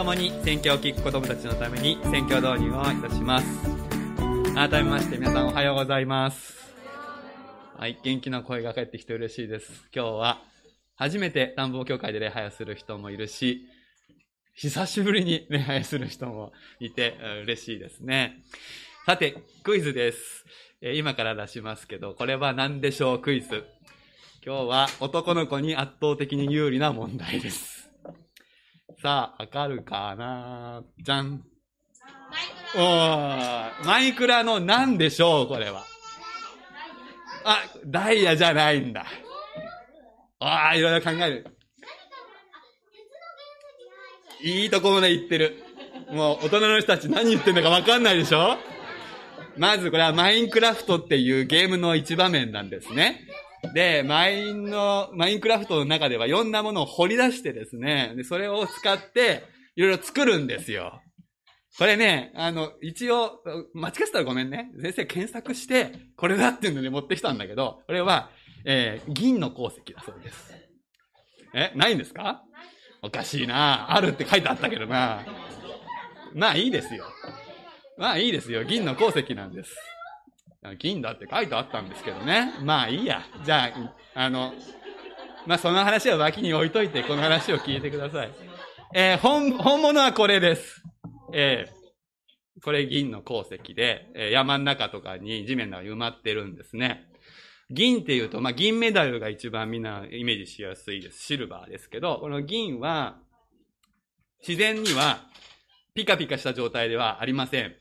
共に選挙を聞く子供たちのために選挙導入をいたします。改めまして皆さんおはようございます。はい、元気な声が返ってきて嬉しいです。今日は初めて田んぼ協会で礼拝をする人もいるし、久しぶりに礼拝する人もいて嬉しいですね。さて、クイズです。今から出しますけど、これは何でしょう？クイズ。今日は男の子に圧倒的に有利な問題です。さあ、わかるかな？じゃん。マイクラの何でしょう？これは。あ、ダイヤじゃないんだ。ああ、いろいろ考える。いいとこまで言ってる。もう大人の人たち何言ってんだかわかんないでしょ？まずこれはマインクラフトっていうゲームの一場面なんですね。で、マインの、マインクラフトの中ではいろんなものを掘り出してですね、で、それを使って、いろいろ作るんですよ。これね、あの、一応、間違ってたらごめんね。先生検索して、これだっていうのに持ってきたんだけど、これは、えー、銀の鉱石だそうです。え、ないんですか？おかしいなあるって書いてあったけどなまあいいですよ。まあいいですよ。銀の鉱石なんです。金だって書いてあったんですけどね。まあいいや。じゃあ、あの、まあその話は脇に置いといて、この話を聞いてください。えー、本、本物はこれです。えー、これ銀の鉱石で、えー、山の中とかに地面の中に埋まってるんですね。銀っていうと、まあ銀メダルが一番みんなイメージしやすいです。シルバーですけど、この銀は、自然にはピカピカした状態ではありません。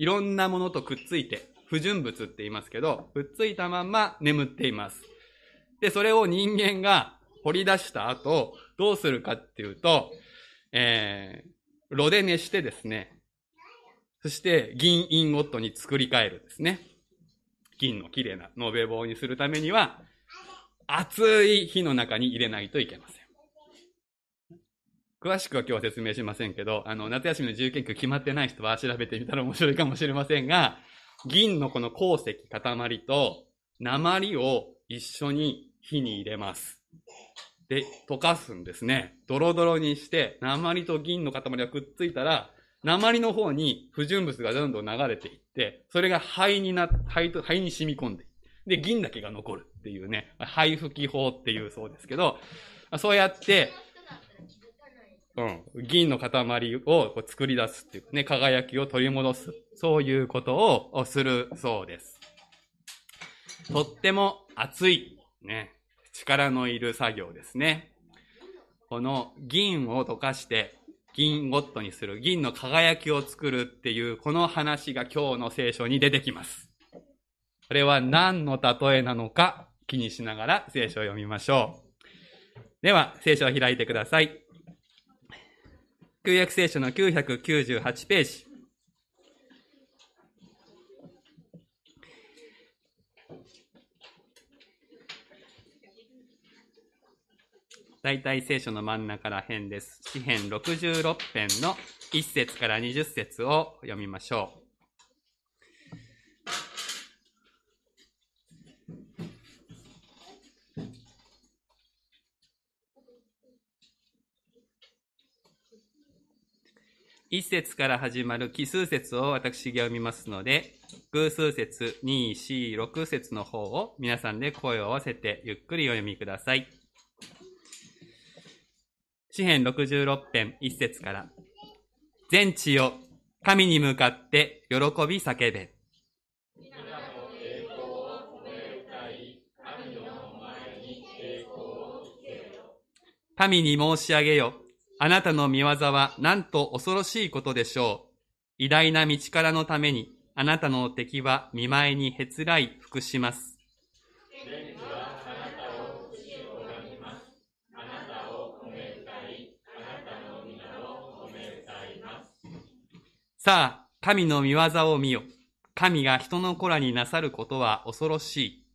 いろんなものとくっついて、不純物って言いますけど、くっついたまんま眠っています。で、それを人間が掘り出した後、どうするかっていうと、えー、炉で熱してですね、そして銀インゴットに作り変えるですね。銀の綺麗な延べ棒にするためには、熱い火の中に入れないといけません。詳しくは今日は説明しませんけど、あの、夏休みの自由研究決まってない人は調べてみたら面白いかもしれませんが、銀のこの鉱石塊と鉛を一緒に火に入れます。で、溶かすんですね。ドロドロにして、鉛と銀の塊がくっついたら、鉛の方に不純物がどんどん流れていって、それが灰にな、灰と、灰に染み込んで、で、銀だけが残るっていうね、灰吹き法っていうそうですけど、そうやって、うん、銀の塊をこう作り出すっていうね、輝きを取り戻す。そういうことをするそうです。とっても熱い、ね、力のいる作業ですね。この銀を溶かして銀ゴットにする、銀の輝きを作るっていうこの話が今日の聖書に出てきます。それは何の例えなのか気にしながら聖書を読みましょう。では、聖書を開いてください。旧約聖書の998ページ。大体聖書の真ん中ら辺です。詩編66編の1節から20節を読みましょう。一節から始まる奇数節を私が読みますので、偶数節2、4、6節の方を皆さんで声を合わせてゆっくりお読みください。詩編66編1節から。全地よ、神に向かって喜び叫べ。神に申し上げよ。あなたの見業はなんと恐ろしいことでしょう。偉大な道からのために、あなたの敵は見舞いにへつらい服します。さあ、神の見業を見よ。神が人の子らになさることは恐ろしい。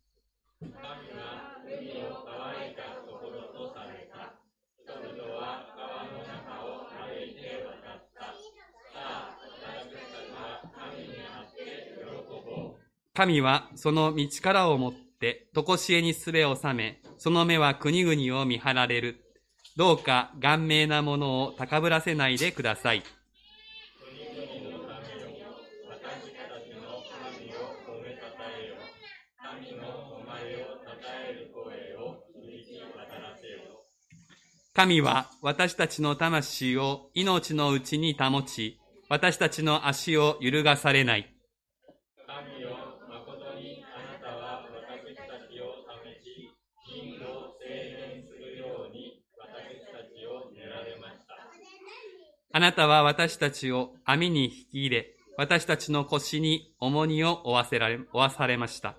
神はその道からをもって、とこしえにすべを収め、その目は国々を見張られる。どうか顔面なものを高ぶらせないでください。神は私たちの魂を命のうちに保ち、私たちの足を揺るがされない。神よ、誠にあなたは私たちを試し、真を制限するように私たちを練られました。あなたは私たちを網に引き入れ、私たちの腰に重荷を負わせられ、負わされました。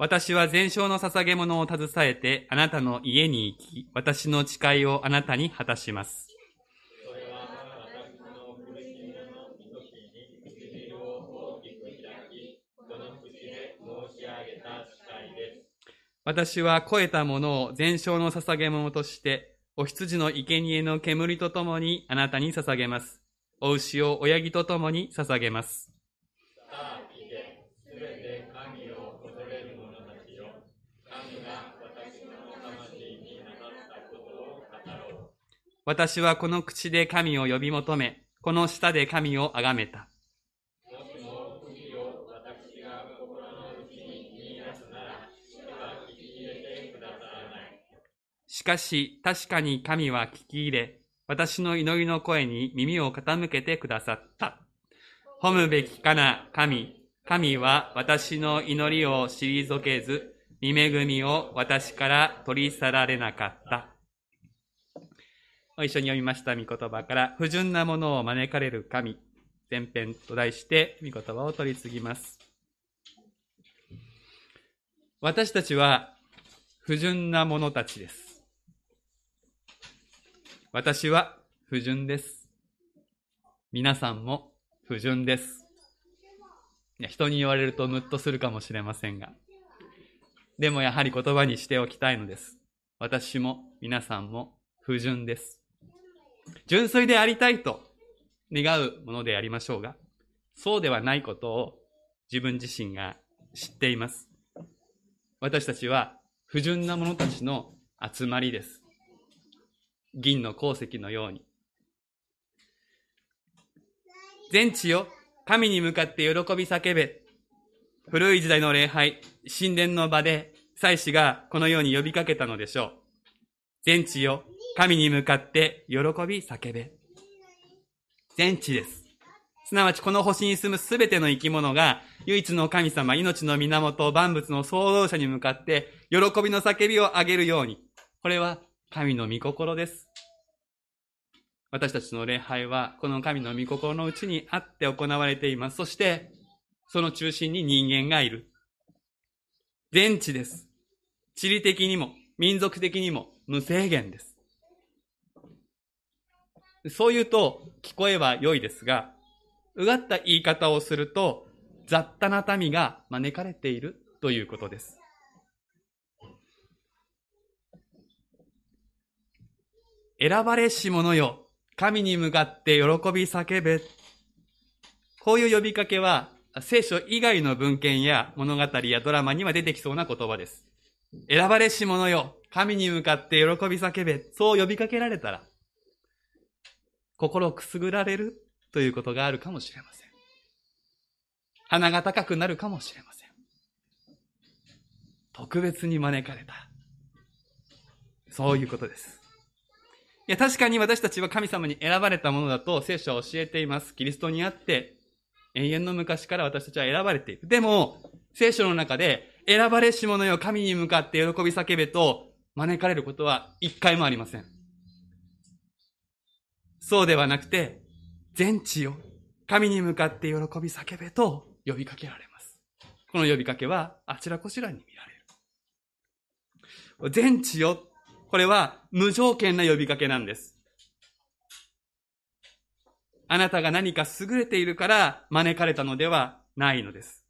私は全焼の捧げ物を携えてあなたの家に行き、私の誓いをあなたに果たします。私は肥えたものを全焼の捧げ物として、お羊の生贄の煙とともにあなたに捧げます。お牛を親木とともに捧げます。私はこの口で神を呼び求め、この舌で神を崇めた。しかし、確かに神は聞き入れ、私の祈りの声に耳を傾けてくださった。褒むべきかな、神。神は私の祈りを退けず、見恵みを私から取り去られなかった。一緒に読みました御言葉から、不純なものを招かれる神、前編と題して御言葉を取り次ぎます。私たちは不純な者たちです。私は不純です。皆さんも不純です。人に言われるとムッとするかもしれませんが。でもやはり言葉にしておきたいのです。私も皆さんも不純です。純粋でありたいと願うものでありましょうが、そうではないことを自分自身が知っています。私たちは不純な者たちの集まりです。銀の鉱石のように。全地よ、神に向かって喜び叫べ。古い時代の礼拝、神殿の場で祭司がこのように呼びかけたのでしょう。全地よ、神に向かって喜び叫べ。全地です。すなわちこの星に住むすべての生き物が唯一の神様、命の源、万物の創造者に向かって喜びの叫びを上げるように。これは神の御心です。私たちの礼拝はこの神の御心のうちにあって行われています。そしてその中心に人間がいる。全地です。地理的にも民族的にも無制限です。そう言うと聞こえは良いですが、うがった言い方をすると、雑多な民が招かれているということです。選ばれし者よ、神に向かって喜び叫べ。こういう呼びかけは、聖書以外の文献や物語やドラマには出てきそうな言葉です。選ばれし者よ、神に向かって喜び叫べ。そう呼びかけられたら、心をくすぐられるということがあるかもしれません。鼻が高くなるかもしれません。特別に招かれた。そういうことです。いや、確かに私たちは神様に選ばれたものだと聖書は教えています。キリストにあって、永遠の昔から私たちは選ばれている。でも、聖書の中で、選ばれし者よ神に向かって喜び叫べと招かれることは一回もありません。そうではなくて、全地よ、神に向かって喜び叫べと呼びかけられます。この呼びかけはあちらこちらに見られる。全地よ、これは無条件な呼びかけなんです。あなたが何か優れているから招かれたのではないのです。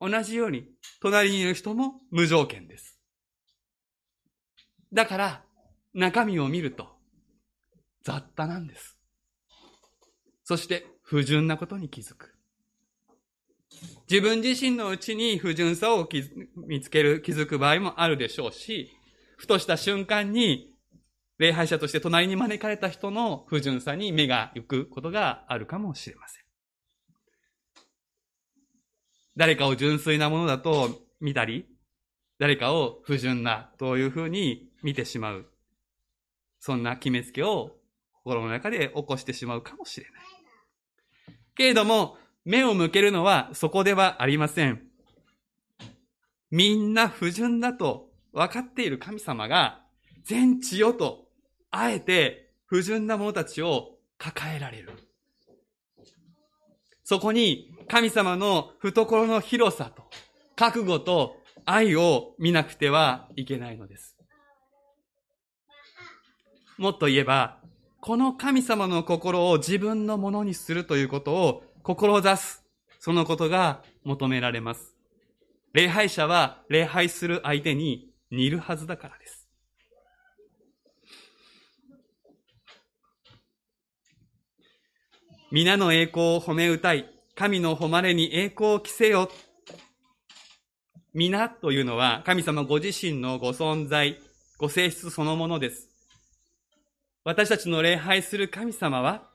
同じように、隣にいる人も無条件です。だから、中身を見ると、雑多なんです。そして、不純なことに気づく。自分自身のうちに不純さを見つける、気づく場合もあるでしょうし、ふとした瞬間に、礼拝者として隣に招かれた人の不純さに目が行くことがあるかもしれません。誰かを純粋なものだと見たり、誰かを不純なというふうに見てしまう。そんな決めつけを心の中で起こしてしまうかもしれない。けれども、目を向けるのはそこではありません。みんな不純だと分かっている神様が、全地よと、あえて不純な者たちを抱えられる。そこに神様の懐の広さと、覚悟と愛を見なくてはいけないのです。もっと言えば、この神様の心を自分のものにするということを志す。そのことが求められます。礼拝者は礼拝する相手に似るはずだからです。皆の栄光を褒め歌い、神の誉れに栄光を着せよ。皆というのは神様ご自身のご存在、ご性質そのものです。私たちの礼拝する神様は、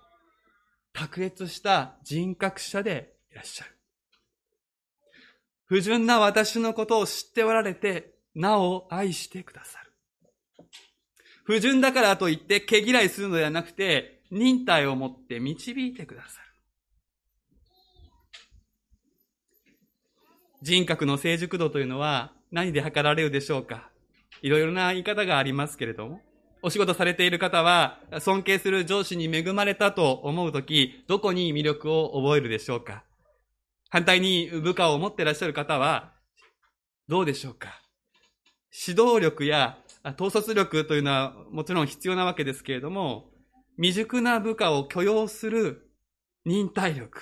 卓越した人格者でいらっしゃる。不純な私のことを知っておられて、なお愛してくださる。不純だからといって毛嫌いするのではなくて、忍耐を持って導いてくださる。人格の成熟度というのは何で測られるでしょうかいろいろな言い方がありますけれども、お仕事されている方は、尊敬する上司に恵まれたと思うとき、どこに魅力を覚えるでしょうか？反対に部下を持っていらっしゃる方は、どうでしょうか？指導力や統率力というのはもちろん必要なわけですけれども、未熟な部下を許容する忍耐力、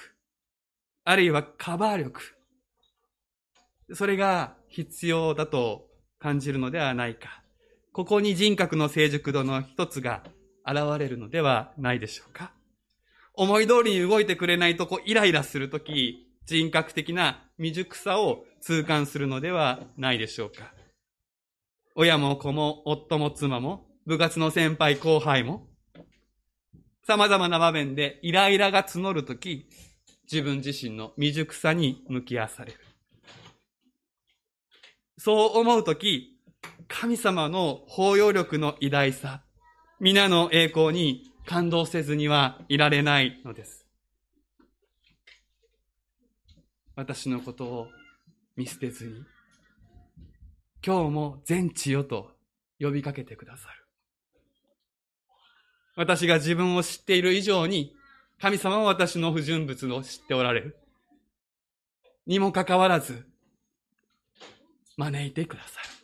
あるいはカバー力、それが必要だと感じるのではないか。ここに人格の成熟度の一つが現れるのではないでしょうか。思い通りに動いてくれないとこイライラするとき、人格的な未熟さを痛感するのではないでしょうか。親も子も夫も妻も部活の先輩後輩も様々な場面でイライラが募るとき、自分自身の未熟さに向き合わされる。そう思うとき、神様の包容力の偉大さ、皆の栄光に感動せずにはいられないのです。私のことを見捨てずに、今日も全地よと呼びかけてくださる。私が自分を知っている以上に、神様は私の不純物を知っておられる。にもかかわらず、招いてくださる。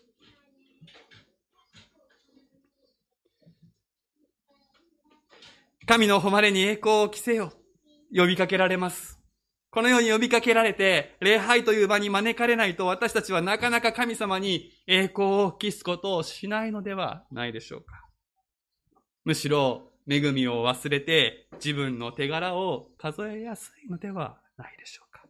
神の誉れに栄光を着せよ。呼びかけられます。このように呼びかけられて、礼拝という場に招かれないと私たちはなかなか神様に栄光を期すことをしないのではないでしょうか。むしろ、恵みを忘れて自分の手柄を数えやすいのではないでしょうか。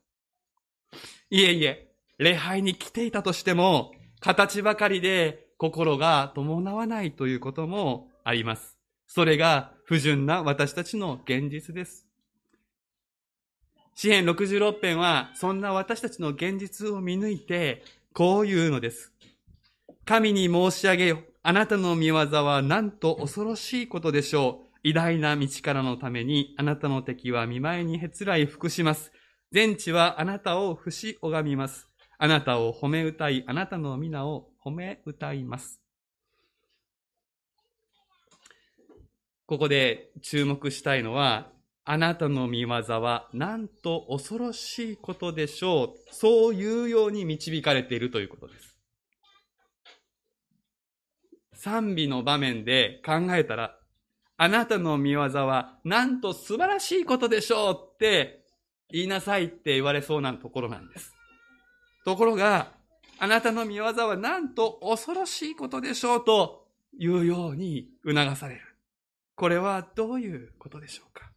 いえいえ、礼拝に来ていたとしても、形ばかりで心が伴わないということもあります。それが不純な私たちの現実です。詩編66編は、そんな私たちの現実を見抜いて、こう言うのです。神に申し上げよ。あなたの見業はなんと恐ろしいことでしょう。偉大な道からのために、あなたの敵は見舞いにへつらい服します。全地はあなたを不死拝みます。あなたを褒め歌い、あなたの皆を褒め歌います。ここで注目したいのは、あなたの見業はなんと恐ろしいことでしょう。そういうように導かれているということです。賛美の場面で考えたら、あなたの見業はなんと素晴らしいことでしょうって言いなさいって言われそうなところなんです。ところが、あなたの見業はなんと恐ろしいことでしょうというように促される。これはどういうことでしょうか？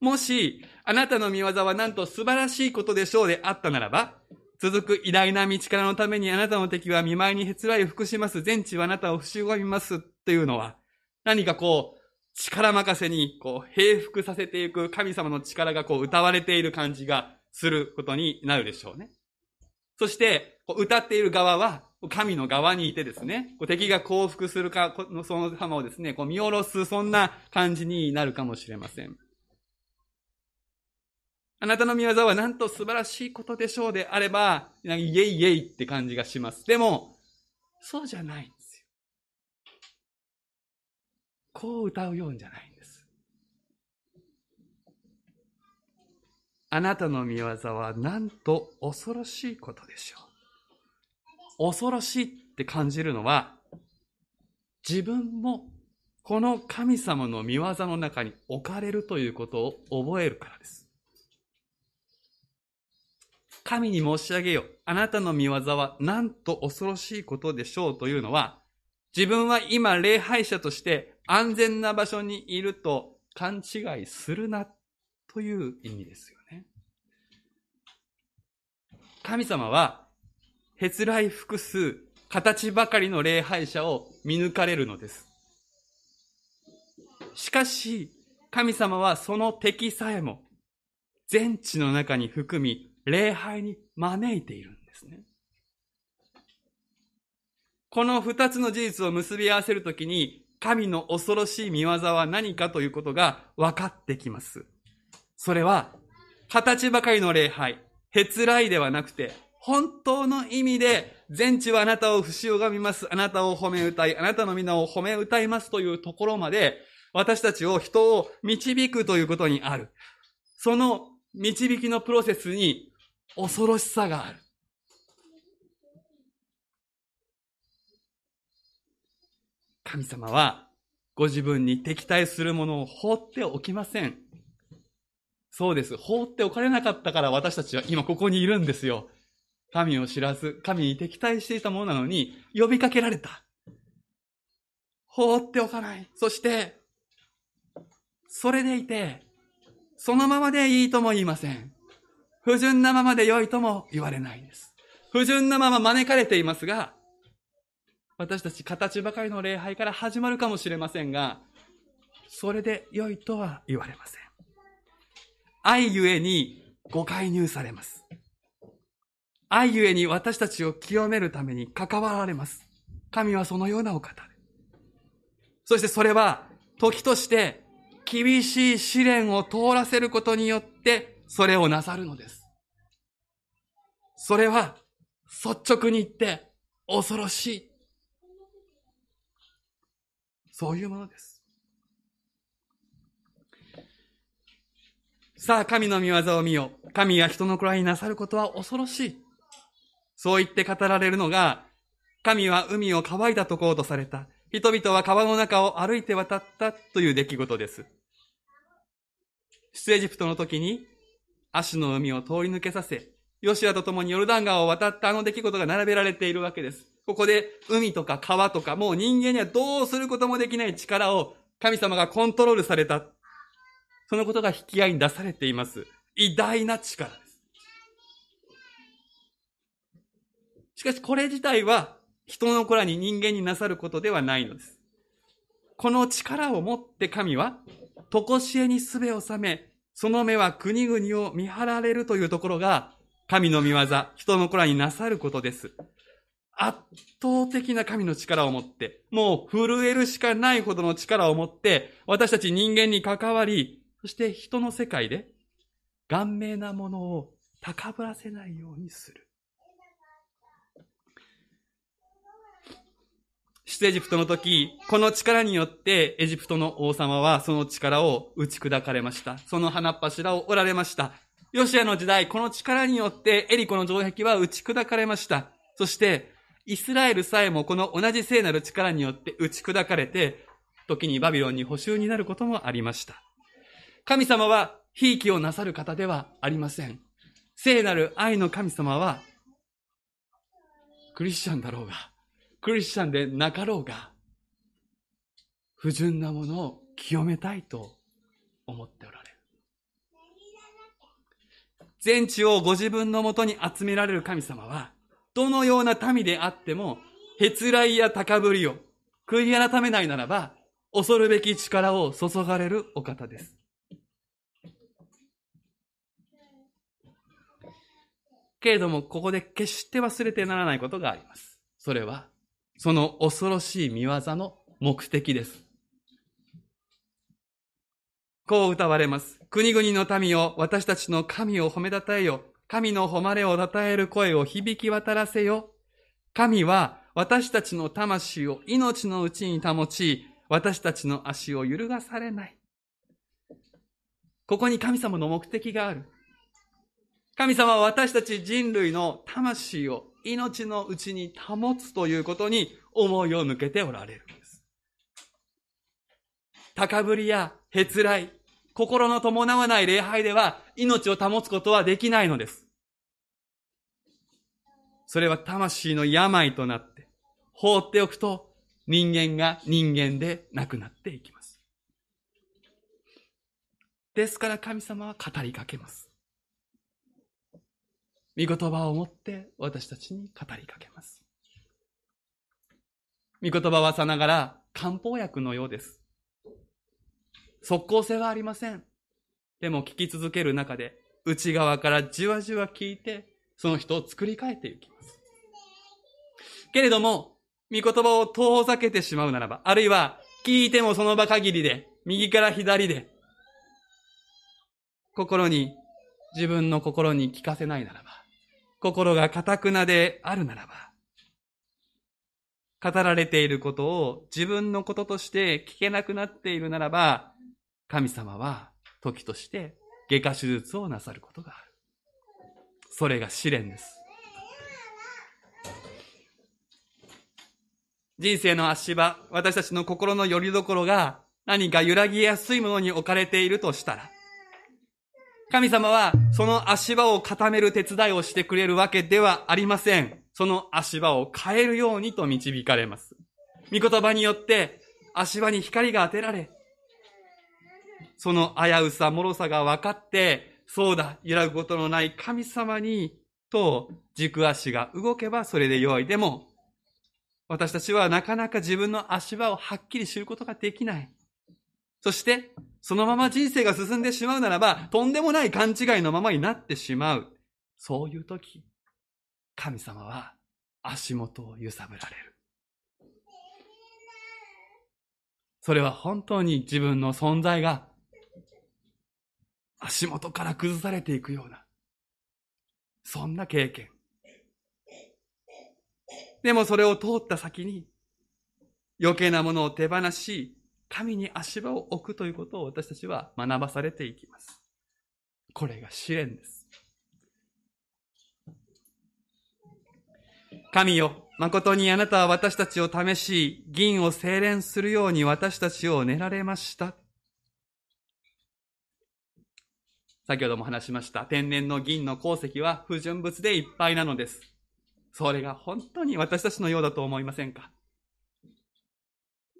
もし、あなたの見業はなんと素晴らしいことでしょうであったならば、続く偉大な道からのためにあなたの敵は見舞いにへつらいを服します。全地はあなたを不死みます。っていうのは、何かこう、力任せに、こう、平服させていく神様の力がこう、歌われている感じがすることになるでしょうね。そして、歌っている側は、神の側にいてですね、敵が降伏するか、のその様をですね、こう見下ろす、そんな感じになるかもしれません。あなたの見業はなんと素晴らしいことでしょうであれば、イエイイエイって感じがします。でも、そうじゃないんですよ。こう歌うようんじゃないんです。あなたの見業はなんと恐ろしいことでしょう。恐ろしいって感じるのは、自分もこの神様の見業の中に置かれるということを覚えるからです。神に申し上げよ。あなたの見業はなんと恐ろしいことでしょうというのは、自分は今礼拝者として安全な場所にいると勘違いするなという意味ですよね。神様は、へつらい複数、形ばかりの礼拝者を見抜かれるのです。しかし、神様はその敵さえも、全地の中に含み、礼拝に招いているんですね。この二つの事実を結び合わせるときに、神の恐ろしい見業は何かということが分かってきます。それは、形ばかりの礼拝、へつらいではなくて、本当の意味で、全地はあなたを不死拝みます。あなたを褒め歌い、あなたの皆を褒め歌いますというところまで、私たちを人を導くということにある。その導きのプロセスに恐ろしさがある。神様はご自分に敵対するものを放っておきません。そうです。放っておかれなかったから私たちは今ここにいるんですよ。神を知らず、神に敵対していたものなのに呼びかけられた。放っておかない。そして、それでいて、そのままでいいとも言いません。不純なままで良いとも言われないんです。不純なまま招かれていますが、私たち形ばかりの礼拝から始まるかもしれませんが、それで良いとは言われません。愛ゆえにご介入されます。愛ゆえに私たちを清めるために関わられます。神はそのようなお方で。そしてそれは時として厳しい試練を通らせることによってそれをなさるのです。それは率直に言って恐ろしい。そういうものです。さあ、神の見業を見よ。神が人の子らになさることは恐ろしい。そう言って語られるのが、神は海を乾いたところとされた。人々は川の中を歩いて渡ったという出来事です。出エジプトの時に足の海を通り抜けさせ、ヨシアと共にヨルダン川を渡ったあの出来事が並べられているわけです。ここで海とか川とかもう人間にはどうすることもできない力を神様がコントロールされた。そのことが引き合いに出されています。偉大な力です。しかしこれ自体は人の子らに人間になさることではないのです。この力を持って神は、とこしえにすべを収め、その目は国々を見張られるというところが、神の見業、人の子らになさることです。圧倒的な神の力を持って、もう震えるしかないほどの力を持って、私たち人間に関わり、そして人の世界で、顔面なものを高ぶらせないようにする。出エジプトの時、この力によってエジプトの王様はその力を打ち砕かれました。その花っ柱を折られました。ヨシアの時代、この力によってエリコの城壁は打ち砕かれました。そして、イスラエルさえもこの同じ聖なる力によって打ち砕かれて、時にバビロンに補修になることもありました。神様は、ひいきをなさる方ではありません。聖なる愛の神様は、クリスチャンだろうが、クリスチャンでなかろうが、不純なものを清めたいと思っておられる。全地をご自分のもとに集められる神様は、どのような民であっても、へつらいや高ぶりを悔い改めないならば、恐るべき力を注がれるお方です。けれども、ここで決して忘れてならないことがあります。それは、その恐ろしい見業の目的です。こう歌われます。国々の民を私たちの神を褒めたたえよ。神の誉れを称える声を響き渡らせよ。神は私たちの魂を命のうちに保ち、私たちの足を揺るがされない。ここに神様の目的がある。神様は私たち人類の魂を命のうちに保つということに思いを向けておられるんです。高ぶりやへつらい、心の伴わない礼拝では命を保つことはできないのです。それは魂の病となって、放っておくと人間が人間でなくなっていきます。ですから神様は語りかけます。御言葉を持って私たちに語りかけます。御言葉はさながら漢方薬のようです。即効性はありません。でも聞き続ける中で、内側からじわじわ聞いて、その人を作り変えていきます。けれども、御言葉を遠ざけてしまうならば、あるいは聞いてもその場限りで、右から左で、心に、自分の心に聞かせないならば、心が堅くなであるならば、語られていることを自分のこととして聞けなくなっているならば、神様は時として外科手術をなさることがある。それが試練です。人生の足場、私たちの心の拠り所が何か揺らぎやすいものに置かれているとしたら、神様はその足場を固める手伝いをしてくれるわけではありません。その足場を変えるようにと導かれます。御言葉によって足場に光が当てられ、その危うさ、脆さが分かって、そうだ、揺らぐことのない神様に、と軸足が動けばそれで良い。でも、私たちはなかなか自分の足場をはっきり知ることができない。そして、そのまま人生が進んでしまうならば、とんでもない勘違いのままになってしまう。そういう時、神様は足元を揺さぶられる。それは本当に自分の存在が足元から崩されていくような、そんな経験。でもそれを通った先に、余計なものを手放し、神に足場を置くということを私たちは学ばされていきます。これが試練です。神よ、誠にあなたは私たちを試し、銀を精錬するように私たちを練られました。先ほども話しました。天然の銀の鉱石は不純物でいっぱいなのです。それが本当に私たちのようだと思いませんか？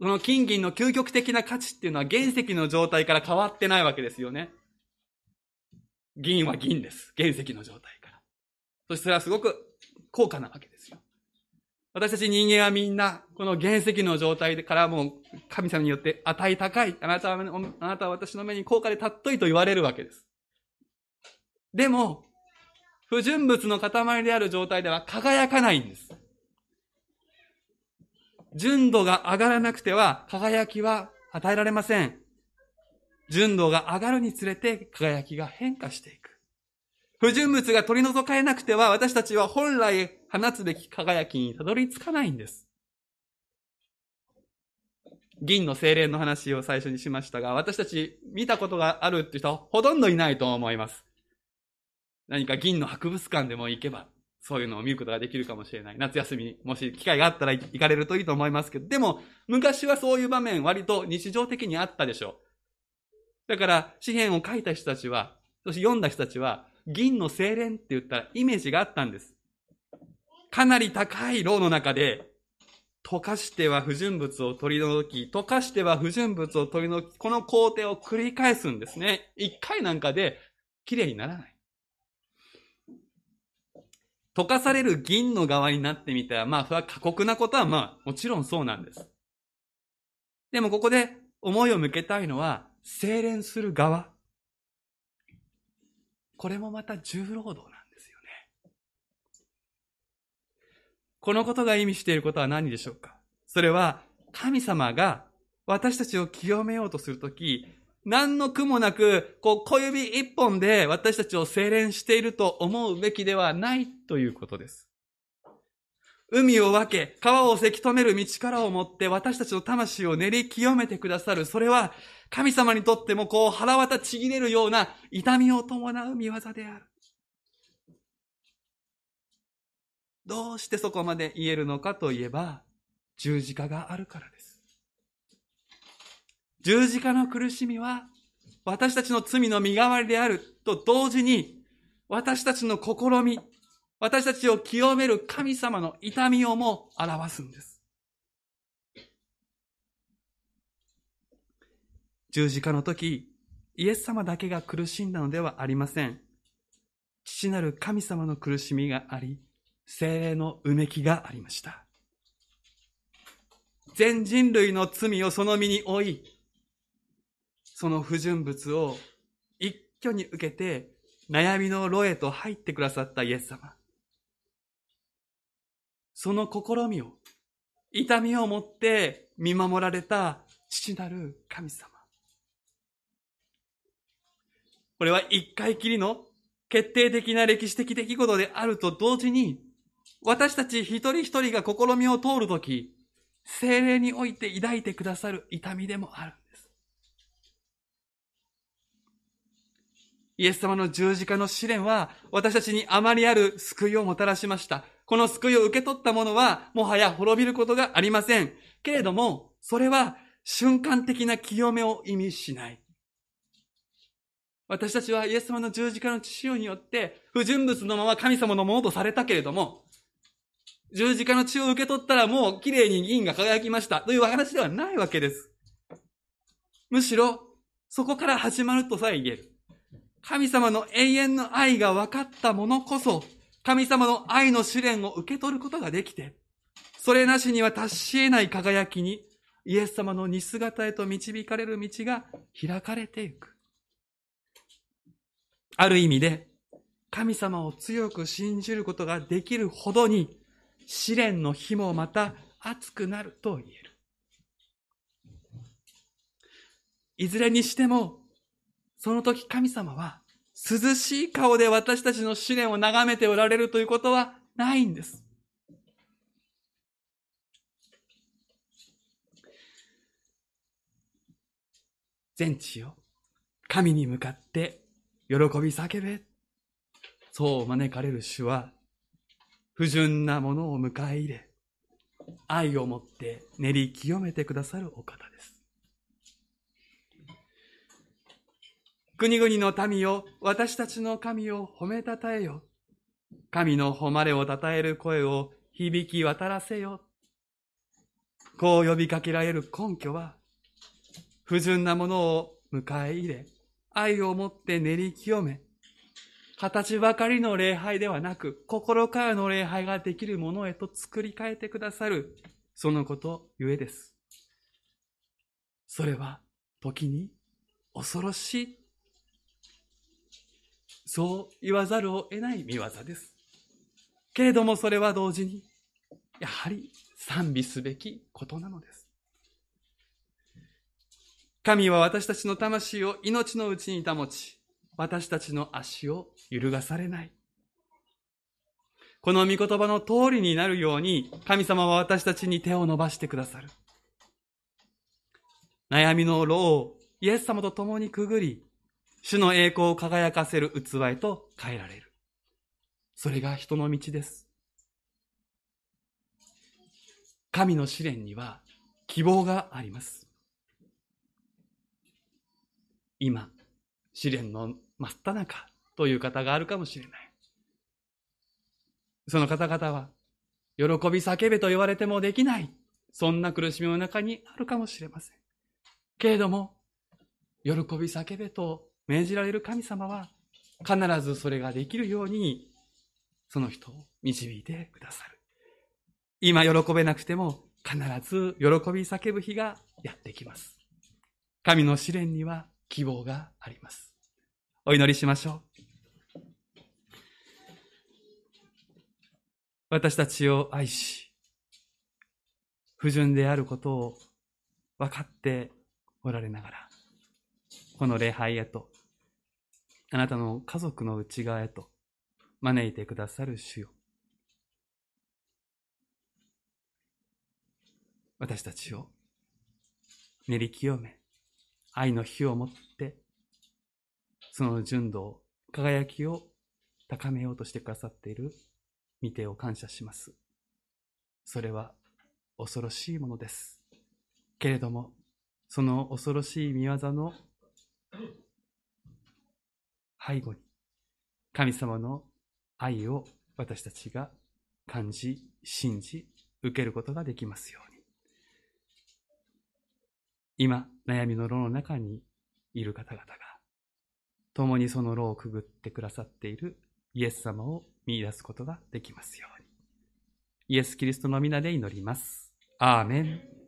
その金銀の究極的な価値っていうのは原石の状態から変わってないわけですよね。銀は銀です。原石の状態から。そしてそれはすごく高価なわけですよ。私たち人間はみんな、この原石の状態からもう神様によって値高い。あなたは、あなたは私の目に高価で尊いと言われるわけです。でも、不純物の塊である状態では輝かないんです。純度が上がらなくては輝きは与えられません。純度が上がるにつれて輝きが変化していく。不純物が取り除かれなくては私たちは本来放つべき輝きにたどり着かないんです。銀の精霊の話を最初にしましたが、私たち見たことがあるって人はほとんどいないと思います。何か銀の博物館でも行けば、そういうのを見ることができるかもしれない。夏休みにもし機会があったら行かれるといいと思いますけど、でも、昔はそういう場面割と日常的にあったでしょう。だから、紙幣を書いた人たちは、そして読んだ人たちは、銀の精錬って言ったらイメージがあったんです。かなり高い牢の中で、溶かしては不純物を取り除き、溶かしては不純物を取り除き、この工程を繰り返すんですね。一回なんかで綺麗にならない。溶かされる銀の側になってみたら、まあ、それは過酷なことはまあ、もちろんそうなんです。でもここで思いを向けたいのは、精錬する側。これもまた重労働なんですよね。このことが意味していることは何でしょうか？それは、神様が私たちを清めようとするとき、何の苦もなく、こう、小指一本で私たちを精錬していると思うべきではないということです。海を分け、川をせき止める道からを持って私たちの魂を練り清めてくださる。それは神様にとってもこう腹渡ちぎれるような痛みを伴う見業である。どうしてそこまで言えるのかといえば、十字架があるからです。十字架の苦しみは、私たちの罪の身代わりであると同時に、私たちの試み、私たちを清める神様の痛みをも表すんです。十字架の時、イエス様だけが苦しんだのではありません。父なる神様の苦しみがあり、精霊のうめきがありました。全人類の罪をその身に負い、その不純物を一挙に受けて悩みの炉へと入ってくださったイエス様。その試みを、痛みを持って見守られた父なる神様。これは一回きりの決定的な歴史的出来事であると同時に、私たち一人一人が試みを通るとき、精霊において抱いてくださる痛みでもあるんです。イエス様の十字架の試練は、私たちにあまりある救いをもたらしました。この救いを受け取った者は、もはや滅びることがありません。けれども、それは瞬間的な清めを意味しない。私たちはイエス様の十字架の血潮によって、不純物のまま神様のものとされたけれども、十字架の血を受け取ったらもう綺麗に銀が輝きましたという話ではないわけです。むしろ、そこから始まるとさえ言える。神様の永遠の愛が分かった者こそ、神様の愛の試練を受け取ることができて、それなしには達し得ない輝きに、イエス様の似姿へと導かれる道が開かれていく。ある意味で、神様を強く信じることができるほどに、試練の日もまた熱くなると言える。いずれにしても、その時神様は涼しい顔で私たちの試練を眺めておられるということはないんです。全地を神に向かって喜び叫べ。そう招かれる主は、不純なものを迎え入れ、愛をもって練り清めてくださるお方です。国々の民よ、私たちの神を褒めたたえよ。神の誉れをたたえる声を響き渡らせよ。こう呼びかけられる根拠は、不純なものを迎え入れ、愛をもって練り清め、形ばかりの礼拝ではなく、心からの礼拝ができるものへと作り変えてくださる、そのことゆえです。それは、時に恐ろしいそう言わざるを得ない見業です。けれどもそれは同時に、やはり賛美すべきことなのです。神は私たちの魂を命のうちに保ち、私たちの足を揺るがされない。この御言葉の通りになるように、神様は私たちに手を伸ばしてくださる。悩みの牢をイエス様と共にくぐり、主の栄光を輝かせる器へと変えられる。それが人の道です。神の試練には希望があります。今、試練の真っ只中という方があるかもしれない。その方々は、喜び叫べと言われてもできないそんな苦しみの中にあるかもしれません。けれども、喜び叫べと命じられる神様は、必ずそれができるように、その人を導いてくださる。今喜べなくても、必ず喜び叫ぶ日がやってきます。神の試練には希望があります。お祈りしましょう。私たちを愛し、不純であることを分かっておられながら、この礼拝へと、あなたの家族の内側へと招いてくださる主よ。私たちを練り清め、愛の火を持って、その純度、輝きを高めようとしてくださっている見てを感謝します。それは恐ろしいものです。けれども、その恐ろしい見業の背後に、神様の愛を私たちが感じ、信じ、受けることができますように。今、悩みの牢の中にいる方々が、共にその牢をくぐってくださっているイエス様を見出すことができますように。イエス・キリストの皆で祈ります。アーメン。